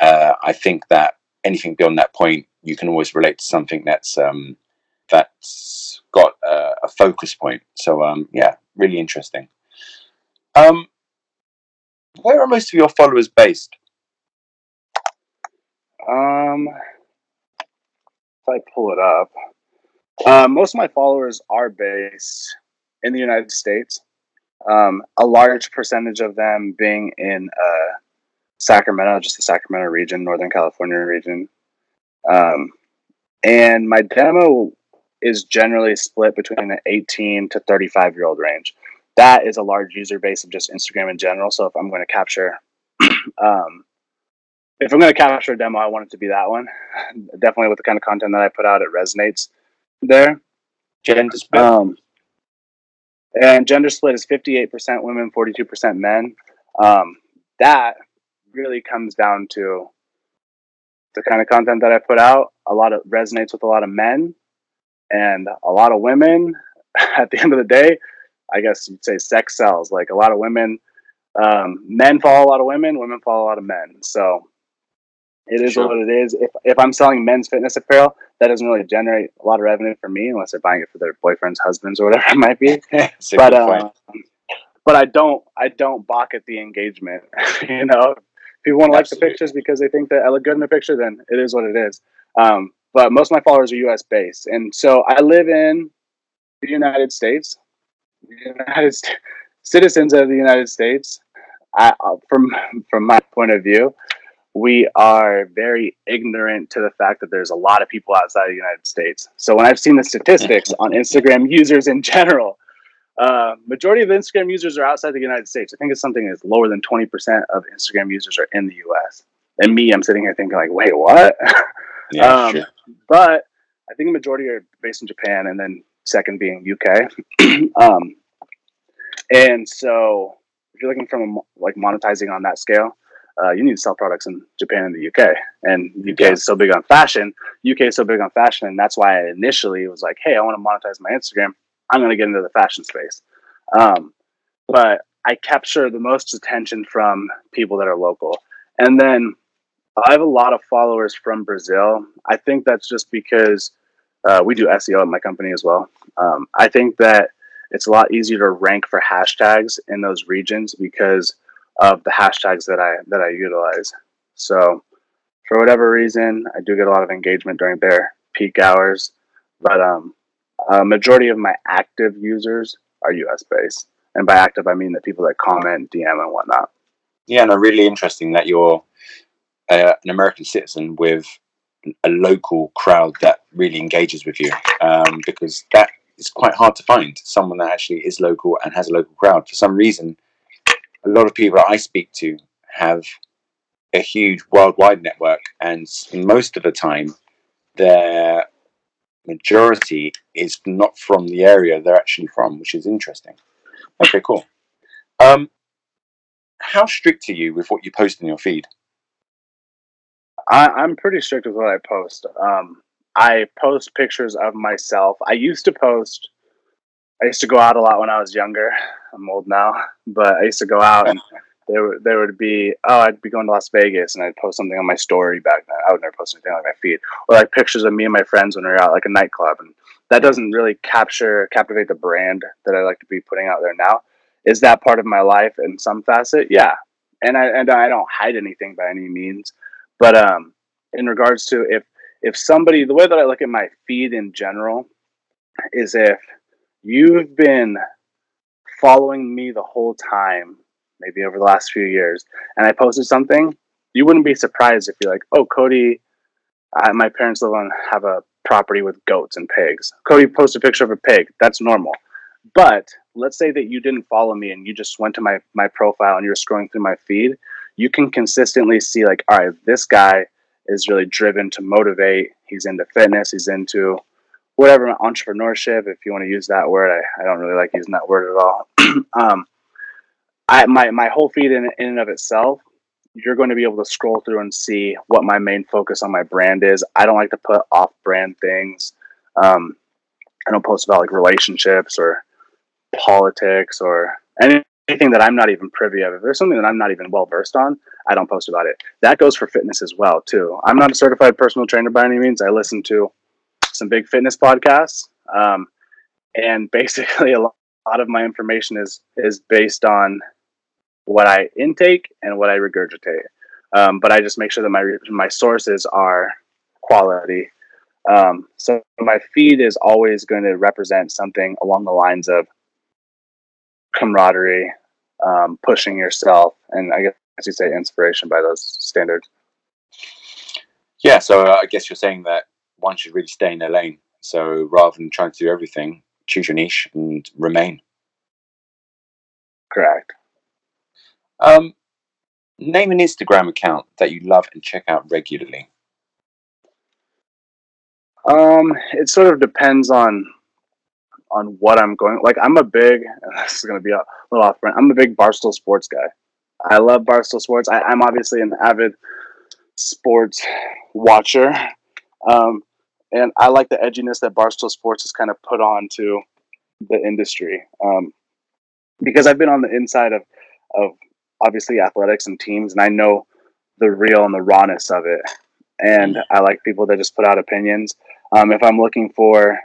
uh, I think that anything beyond that point, you can always relate to something that's um, that's got a, a focus point. So um, yeah, really interesting. Um, where are most of your followers based? Um, if I pull it up, uh, most of my followers are based in the United States. Um, a large percentage of them being in uh, Sacramento, just the Sacramento region, Northern California region. Um, and my demo is generally split between an 18 to 35 year old range. That is a large user base of just Instagram in general. So if I'm going to capture, um, if I'm going to capture a demo, I want it to be that one. Definitely with the kind of content that I put out, it resonates there. Gender split. Um, and gender split is 58% women, 42% men. Um, that really comes down to the kind of content that I put out. A lot of resonates with a lot of men and a lot of women. At the end of the day, I guess you'd say sex sells. Like a lot of women, um, men follow a lot of women, women follow a lot of men. So it is sure. what it is. If if I'm selling men's fitness apparel, that doesn't really generate a lot of revenue for me unless they're buying it for their boyfriends, husbands, or whatever it might be. but um, but I don't I don't balk at the engagement. you know, if people want to like the pictures because they think that I look good in the picture, then it is what it is. Um, but most of my followers are U.S. based, and so I live in the United States. The United St- citizens of the United States. I, uh, from from my point of view, we are very ignorant to the fact that there's a lot of people outside the United States. So when I've seen the statistics on Instagram users in general, uh, majority of Instagram users are outside the United States. I think it's something that's lower than 20% of Instagram users are in the US. And me, I'm sitting here thinking like, wait, what? Yeah, um, sure. But I think the majority are based in Japan and then second being UK. um, and so if you're looking from like monetizing on that scale, uh, you need to sell products in Japan and the UK. And UK yeah. is so big on fashion. UK is so big on fashion, and that's why I initially was like, "Hey, I want to monetize my Instagram. I'm going to get into the fashion space." Um, but I capture the most attention from people that are local, and then I have a lot of followers from Brazil. I think that's just because uh, we do SEO at my company as well. Um, I think that it's a lot easier to rank for hashtags in those regions because of the hashtags that I that I utilize. So for whatever reason, I do get a lot of engagement during their peak hours, but um, a majority of my active users are US based, and by active I mean the people that comment, DM, and whatnot. Yeah, and no, really interesting that you're uh, an American citizen with a local crowd that really engages with you, um, because that is quite hard to find someone that actually is local and has a local crowd. For some reason, a lot of people I speak to have a huge worldwide network, and most of the time, they're majority is not from the area they're actually from, which is interesting. Okay, cool. Um, how strict are you with what you post in your feed? I, I'm pretty strict with what I post. Um, I post pictures of myself. I used to post. I used to go out a lot when I was younger. I'm old now, but I used to go out and there there would be oh I'd be going to Las Vegas and I'd post something on my story back then. I would never post anything on my feed or like pictures of me and my friends when we are out like a nightclub and that doesn't really capture captivate the brand that I like to be putting out there now. Is that part of my life in some facet? Yeah, and I and I don't hide anything by any means, but um, in regards to if if somebody the way that I look at my feed in general is if you've been following me the whole time maybe over the last few years, and I posted something, you wouldn't be surprised if you're like, oh, Cody, I, my parents live on have a property with goats and pigs. Cody posted a picture of a pig. That's normal. But let's say that you didn't follow me and you just went to my my profile and you're scrolling through my feed. You can consistently see like, all right, this guy is really driven to motivate. He's into fitness. He's into whatever entrepreneurship, if you want to use that word. I, I don't really like using that word at all. um, I my my whole feed in in and of itself, you're going to be able to scroll through and see what my main focus on my brand is. I don't like to put off brand things. Um, I don't post about like relationships or politics or anything that I'm not even privy of. If there's something that I'm not even well versed on, I don't post about it. That goes for fitness as well too. I'm not a certified personal trainer by any means. I listen to some big fitness podcasts, um, and basically a lot of my information is is based on what I intake and what I regurgitate. Um, but I just make sure that my my sources are quality. Um, so my feed is always going to represent something along the lines of camaraderie, um, pushing yourself, and I guess you say inspiration by those standards. Yeah, so uh, I guess you're saying that one should really stay in their lane. So rather than trying to do everything, choose your niche and remain. Correct. Um, name an Instagram account that you love and check out regularly. Um, it sort of depends on on what I'm going. Like, I'm a big. This is going to be a little off brand. I'm a big Barstool Sports guy. I love Barstool Sports. I, am obviously an avid sports watcher, um, and I like the edginess that Barstool Sports has kind of put on to the industry. Um, because I've been on the inside of of obviously athletics and teams, and I know the real and the rawness of it. And. I like people that just put out opinions. Um, if I'm looking for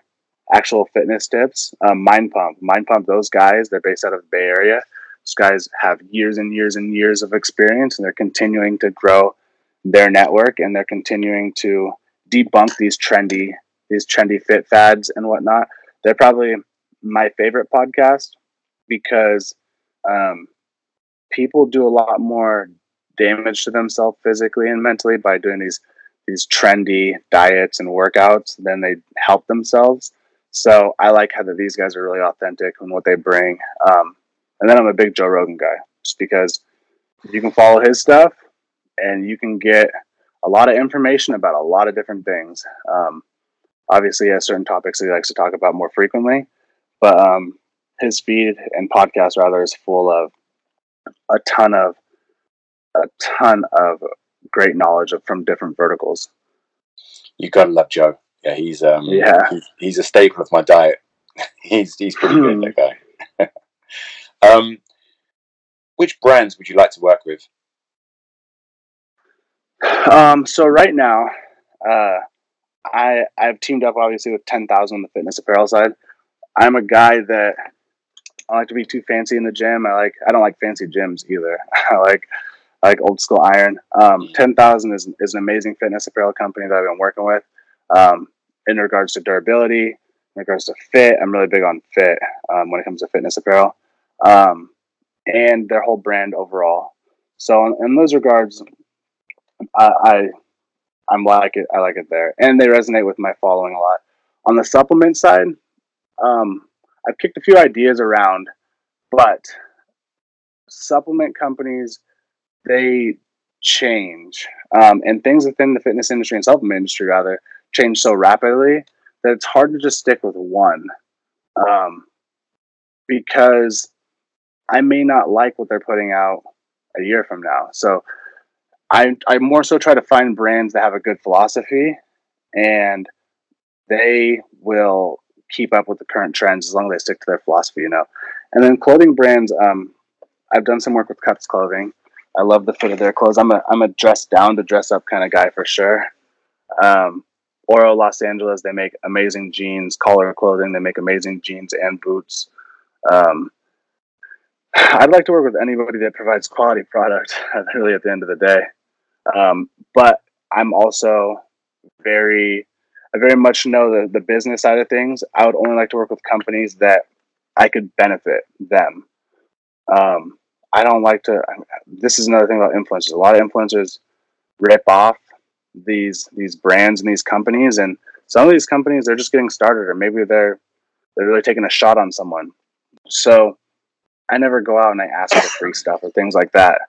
actual fitness tips, um, Mind Pump, Mind Pump, those guys, they're based out of the Bay Area. Those guys have years and years and years of experience, and they're continuing to grow their network, and they're continuing to debunk these trendy, these trendy fit fads and whatnot. They're probably my favorite podcast because um, people do a lot more damage to themselves physically and mentally by doing these these trendy diets and workouts than they help themselves. So I like how that these guys are really authentic and what they bring. Um, and then I'm a big Joe Rogan guy, just because you can follow his stuff and you can get a lot of information about a lot of different things. Um, obviously, he has certain topics that he likes to talk about more frequently, but um, his feed and podcast rather is full of a ton of a ton of great knowledge of, from different verticals. You gotta love Joe. Yeah, he's um yeah he's, he's a staple of my diet. he's he's pretty good that guy. um, which brands would you like to work with? Um, so right now, uh, I I've teamed up obviously with Ten Thousand on the fitness apparel side. I'm a guy that I like to be too fancy in the gym. I like I don't like fancy gyms either. I like I like old school iron. Um. Ten thousand is is an amazing fitness apparel company that I've been working with. Um, in regards to durability, in regards to fit, I'm really big on fit um, when it comes to fitness apparel, um, and their whole brand overall. So in, in those regards, I, I I'm like it. I like it there, and they resonate with my following a lot. On the supplement side, um, I've kicked a few ideas around, but supplement companies they change, um, and things within the fitness industry and supplement industry rather change so rapidly that it's hard to just stick with one um, because I may not like what they're putting out a year from now. So I I more so try to find brands that have a good philosophy and they will keep up with the current trends as long as they stick to their philosophy, you know. And then clothing brands, um, I've done some work with Cuts Clothing. I love the fit of their clothes. I'm a I'm a dress down to dress up kind of guy for sure. Um, Oro Los Angeles, they make amazing jeans, collar clothing. They make amazing jeans and boots. Um, I'd like to work with anybody that provides quality product. Really, at the end of the day, um, but I'm also very, I very much know the the business side of things. I would only like to work with companies that I could benefit them. Um, I don't like to. This is another thing about influencers. A lot of influencers rip off these these brands and these companies, and some of these companies they're just getting started, or maybe they're they're really taking a shot on someone. So I never go out and I ask for free stuff or things like that.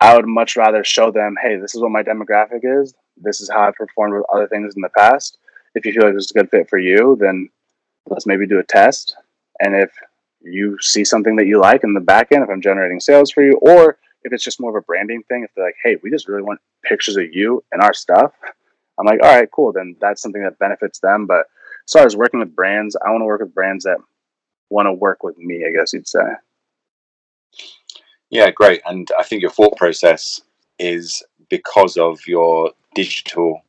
I would much rather show them, hey, this is what my demographic is. This is how I've performed with other things in the past. If you feel like this is a good fit for you, then let's maybe do a test. And if you see something that you like in the back end, if I'm generating sales for you, or if it's just more of a branding thing, if they're like, hey, we just really want pictures of you and our stuff, I'm like, all right, cool. Then that's something that benefits them. But as far as working with brands, I want to work with brands that want to work with me, I guess you'd say. Yeah, great. And I think your thought process is because of your digital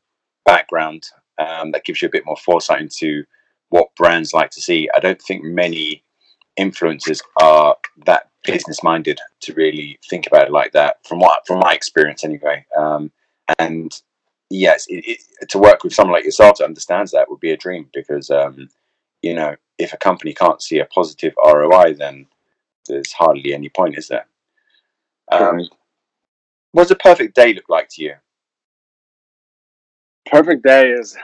background um, that gives you a bit more foresight into what brands like to see. I don't think many influencers are that business minded to really think about it like that. From what from my experience, anyway. Um, and yes, it, it, to work with someone like yourself that understands that would be a dream because um, you know if a company can't see a positive ROI, then there's hardly any point, is there? Um, what does a perfect day look like to you? Perfect day is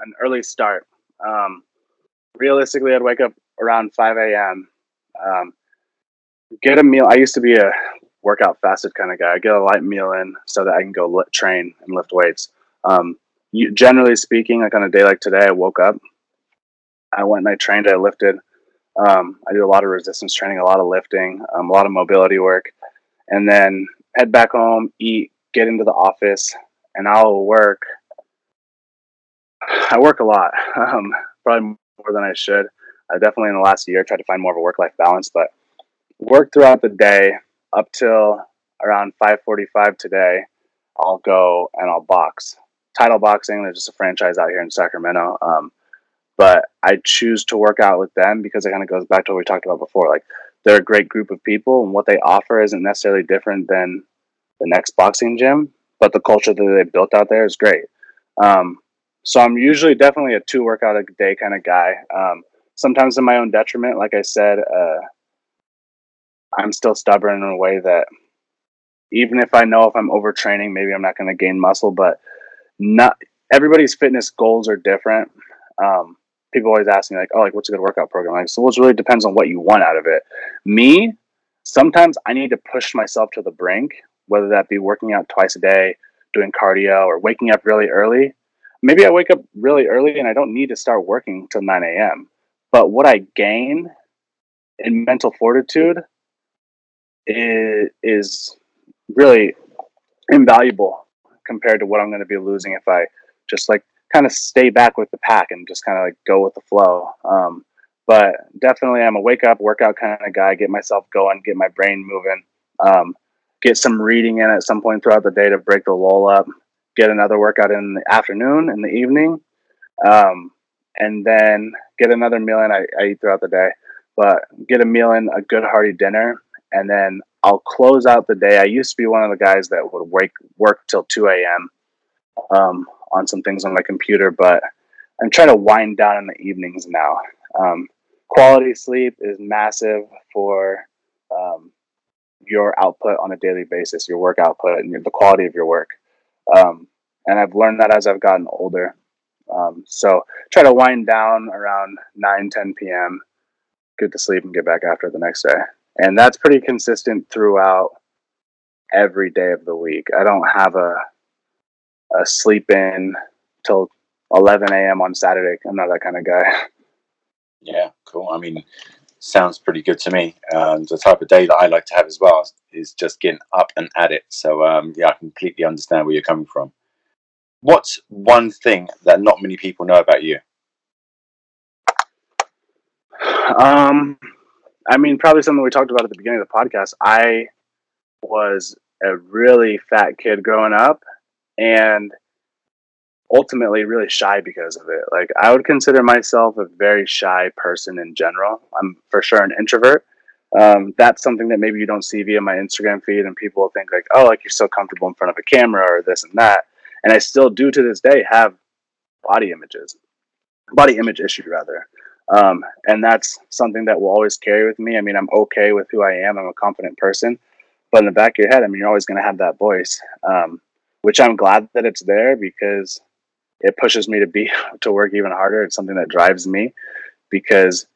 an early start. Um, realistically, I'd wake up around 5 a.m. Um, get a meal. I used to be a workout fasted kind of guy. I get a light meal in so that I can go train and lift weights. Um, you, generally speaking, like on a day like today, I woke up, I went and I trained, I lifted. Um, I do a lot of resistance training, a lot of lifting, um, a lot of mobility work, and then head back home, eat, get into the office, and I'll work. I work a lot, um, probably more than I should. I definitely in the last year tried to find more of a work life balance, but work throughout the day up till around 5:45 today. I'll go and I'll box. Title Boxing, they're just a franchise out here in Sacramento. Um, but I choose to work out with them because it kind of goes back to what we talked about before. Like they're a great group of people, and what they offer isn't necessarily different than the next boxing gym, but the culture that they built out there is great. Um, so I'm usually definitely a two workout a day kind of guy. Um, sometimes in my own detriment, like I said, uh, I'm still stubborn in a way that even if I know if I'm overtraining, maybe I'm not going to gain muscle, but not everybody's fitness goals are different. Um, people always ask me like, "Oh, like what's a good workout program?" Like, so it really depends on what you want out of it. Me, sometimes I need to push myself to the brink, whether that be working out twice a day, doing cardio, or waking up really early. Maybe I wake up really early and I don't need to start working till 9 a.m. But what I gain in mental fortitude is, is really invaluable compared to what I'm going to be losing if I just like kind of stay back with the pack and just kind of like go with the flow. Um, but definitely, I'm a wake up, workout kind of guy. Get myself going, get my brain moving, um, get some reading in at some point throughout the day to break the lull up. Get another workout in the afternoon, in the evening, um, and then get another meal in. I, I eat throughout the day, but get a meal in, a good hearty dinner, and then I'll close out the day. I used to be one of the guys that would wake work till 2 a.m. Um, on some things on my computer, but I'm trying to wind down in the evenings now. Um, quality sleep is massive for um, your output on a daily basis, your work output, and the quality of your work. Um, and I've learned that as I've gotten older. Um, so try to wind down around 9, 10 p.m., get to sleep, and get back after the next day. And that's pretty consistent throughout every day of the week. I don't have a, a sleep in till 11 a.m. on Saturday. I'm not that kind of guy. Yeah, cool. I mean, sounds pretty good to me. Um, the type of day that I like to have as well is just getting up and at it. So um, yeah, I completely understand where you're coming from. What's one thing that not many people know about you? Um, I mean, probably something we talked about at the beginning of the podcast. I was a really fat kid growing up and ultimately really shy because of it. Like, I would consider myself a very shy person in general. I'm for sure an introvert. Um, that's something that maybe you don't see via my Instagram feed, and people think, like, oh, like you're so comfortable in front of a camera or this and that. And I still do to this day have body images, body image issue, rather. Um, and that's something that will always carry with me. I mean, I'm okay with who I am. I'm a confident person, but in the back of your head, I mean, you're always going to have that voice, um, which I'm glad that it's there because it pushes me to be to work even harder. It's something that drives me because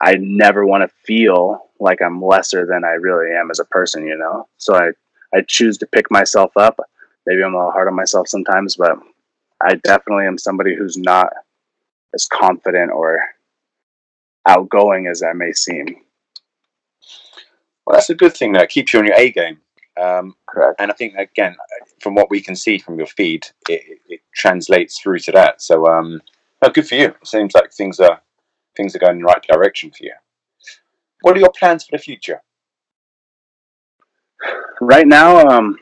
I never want to feel like I'm lesser than I really am as a person, you know. So I I choose to pick myself up. Maybe I'm a little hard on myself sometimes, but I definitely am somebody who's not as confident or outgoing as I may seem. Well, that's a good thing. That keeps you on your A game. Um, Correct. and I think again, from what we can see from your feed, it, it translates through to that. So, um, no, good for you. It seems like things are things are going in the right direction for you. What are your plans for the future? Right now, um,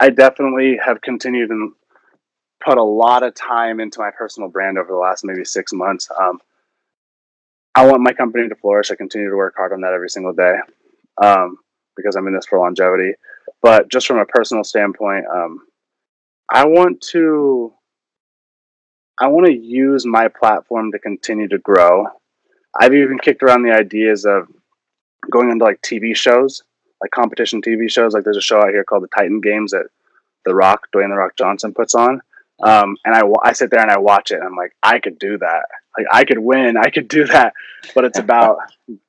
I definitely have continued and put a lot of time into my personal brand over the last maybe six months. Um, I want my company to flourish. I continue to work hard on that every single day um, because I'm in this for longevity. But just from a personal standpoint, um, I want to I want to use my platform to continue to grow. I've even kicked around the ideas of going into like TV shows, like competition TV shows. Like there's a show out here called the Titan Games that The Rock, Dwayne The Rock Johnson puts on. Um, and I, I sit there and I watch it and I'm like, I could do that. Like I could win, I could do that. But it's about,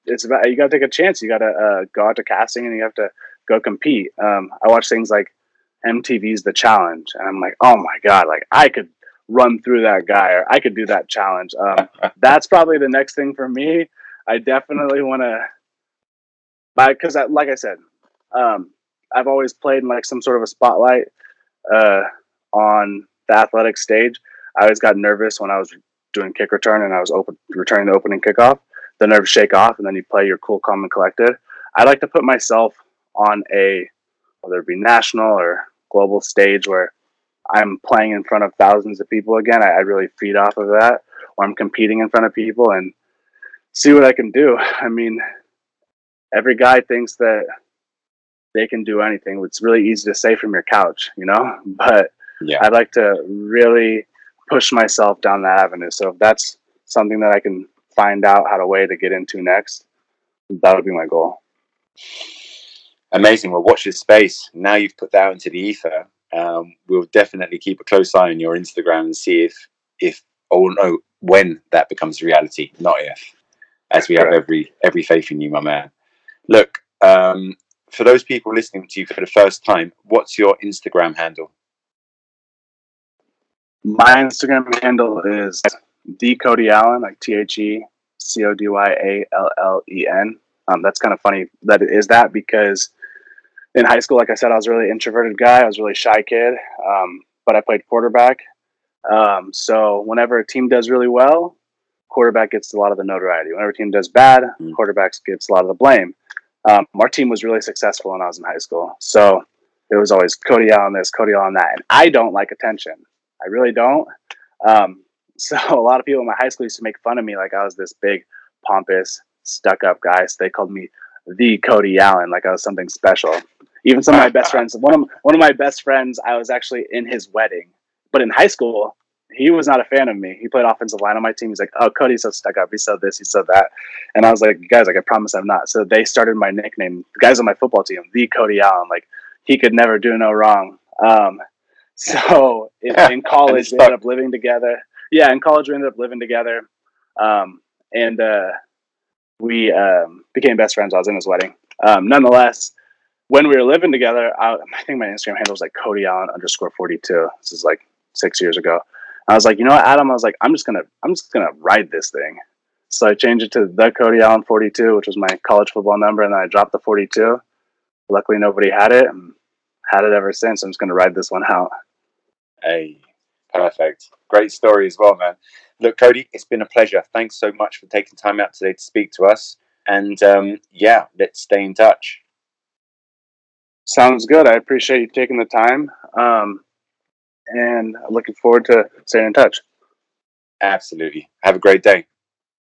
it's about, you got to take a chance. You got to uh, go out to casting and you have to go compete. Um, I watch things like MTV's The Challenge and I'm like, oh my God, like I could run through that guy or I could do that challenge. Um, that's probably the next thing for me. I definitely want to, because like I said, um, I've always played in like some sort of a spotlight uh, on the athletic stage. I always got nervous when I was doing kick return and I was open returning the opening kickoff. The nerves shake off, and then you play your cool, calm, and collected. I like to put myself on a whether it be national or global stage where I'm playing in front of thousands of people again. I, I really feed off of that, or I'm competing in front of people and see what I can do. I mean, every guy thinks that they can do anything. It's really easy to say from your couch, you know, but Yeah. I'd like to really push myself down that avenue. So if that's something that I can find out how to way to get into next, that would be my goal. Amazing. Well, watch this space. Now you've put that into the ether. Um, we'll definitely keep a close eye on your Instagram and see if, if, or no, when that becomes reality, not if. As we have every every faith in you, my man. Look, um, for those people listening to you for the first time, what's your Instagram handle? My Instagram handle is the Cody Allen, like T H E C O D Y A L L E N. Um, that's kind of funny that it is that because in high school, like I said, I was a really introverted guy. I was a really shy kid, um, but I played quarterback. Um, so whenever a team does really well, quarterback gets a lot of the notoriety. Whenever a team does bad, Mm. quarterbacks gets a lot of the blame. Um, our team was really successful when I was in high school, so it was always Cody on this, Cody on that, and I don't like attention. I really don't. Um, so a lot of people in my high school used to make fun of me like I was this big, pompous, stuck-up guy. So they called me the Cody Allen, like I was something special. Even some of my best friends, one of one of my best friends, I was actually in his wedding. But in high school, he was not a fan of me. He played offensive line on my team. He's like, "Oh, Cody's so stuck up. He said this, he said that," and I was like, "Guys, like I promise I'm not." So they started my nickname. The guys on my football team, the Cody Allen. Like he could never do no wrong. Um, so in, in college, we ended up living together. Yeah, in college, we ended up living together, um, and uh, we um, became best friends. I was in his wedding. Um, nonetheless, when we were living together, I, I think my Instagram handle was like Cody Allen underscore forty two. This is like six years ago. I was like, you know what, Adam? I was like, I'm just gonna I'm just gonna ride this thing. So I changed it to the Cody Allen 42, which was my college football number, and then I dropped the 42. Luckily, nobody had it, and had it ever since. I'm just gonna ride this one out. Hey, perfect. Great story as well, man. Look, Cody, it's been a pleasure. Thanks so much for taking time out today to speak to us. And um, yeah, let's stay in touch. Sounds good. I appreciate you taking the time. Um, and I'm looking forward to staying in touch. Absolutely. Have a great day.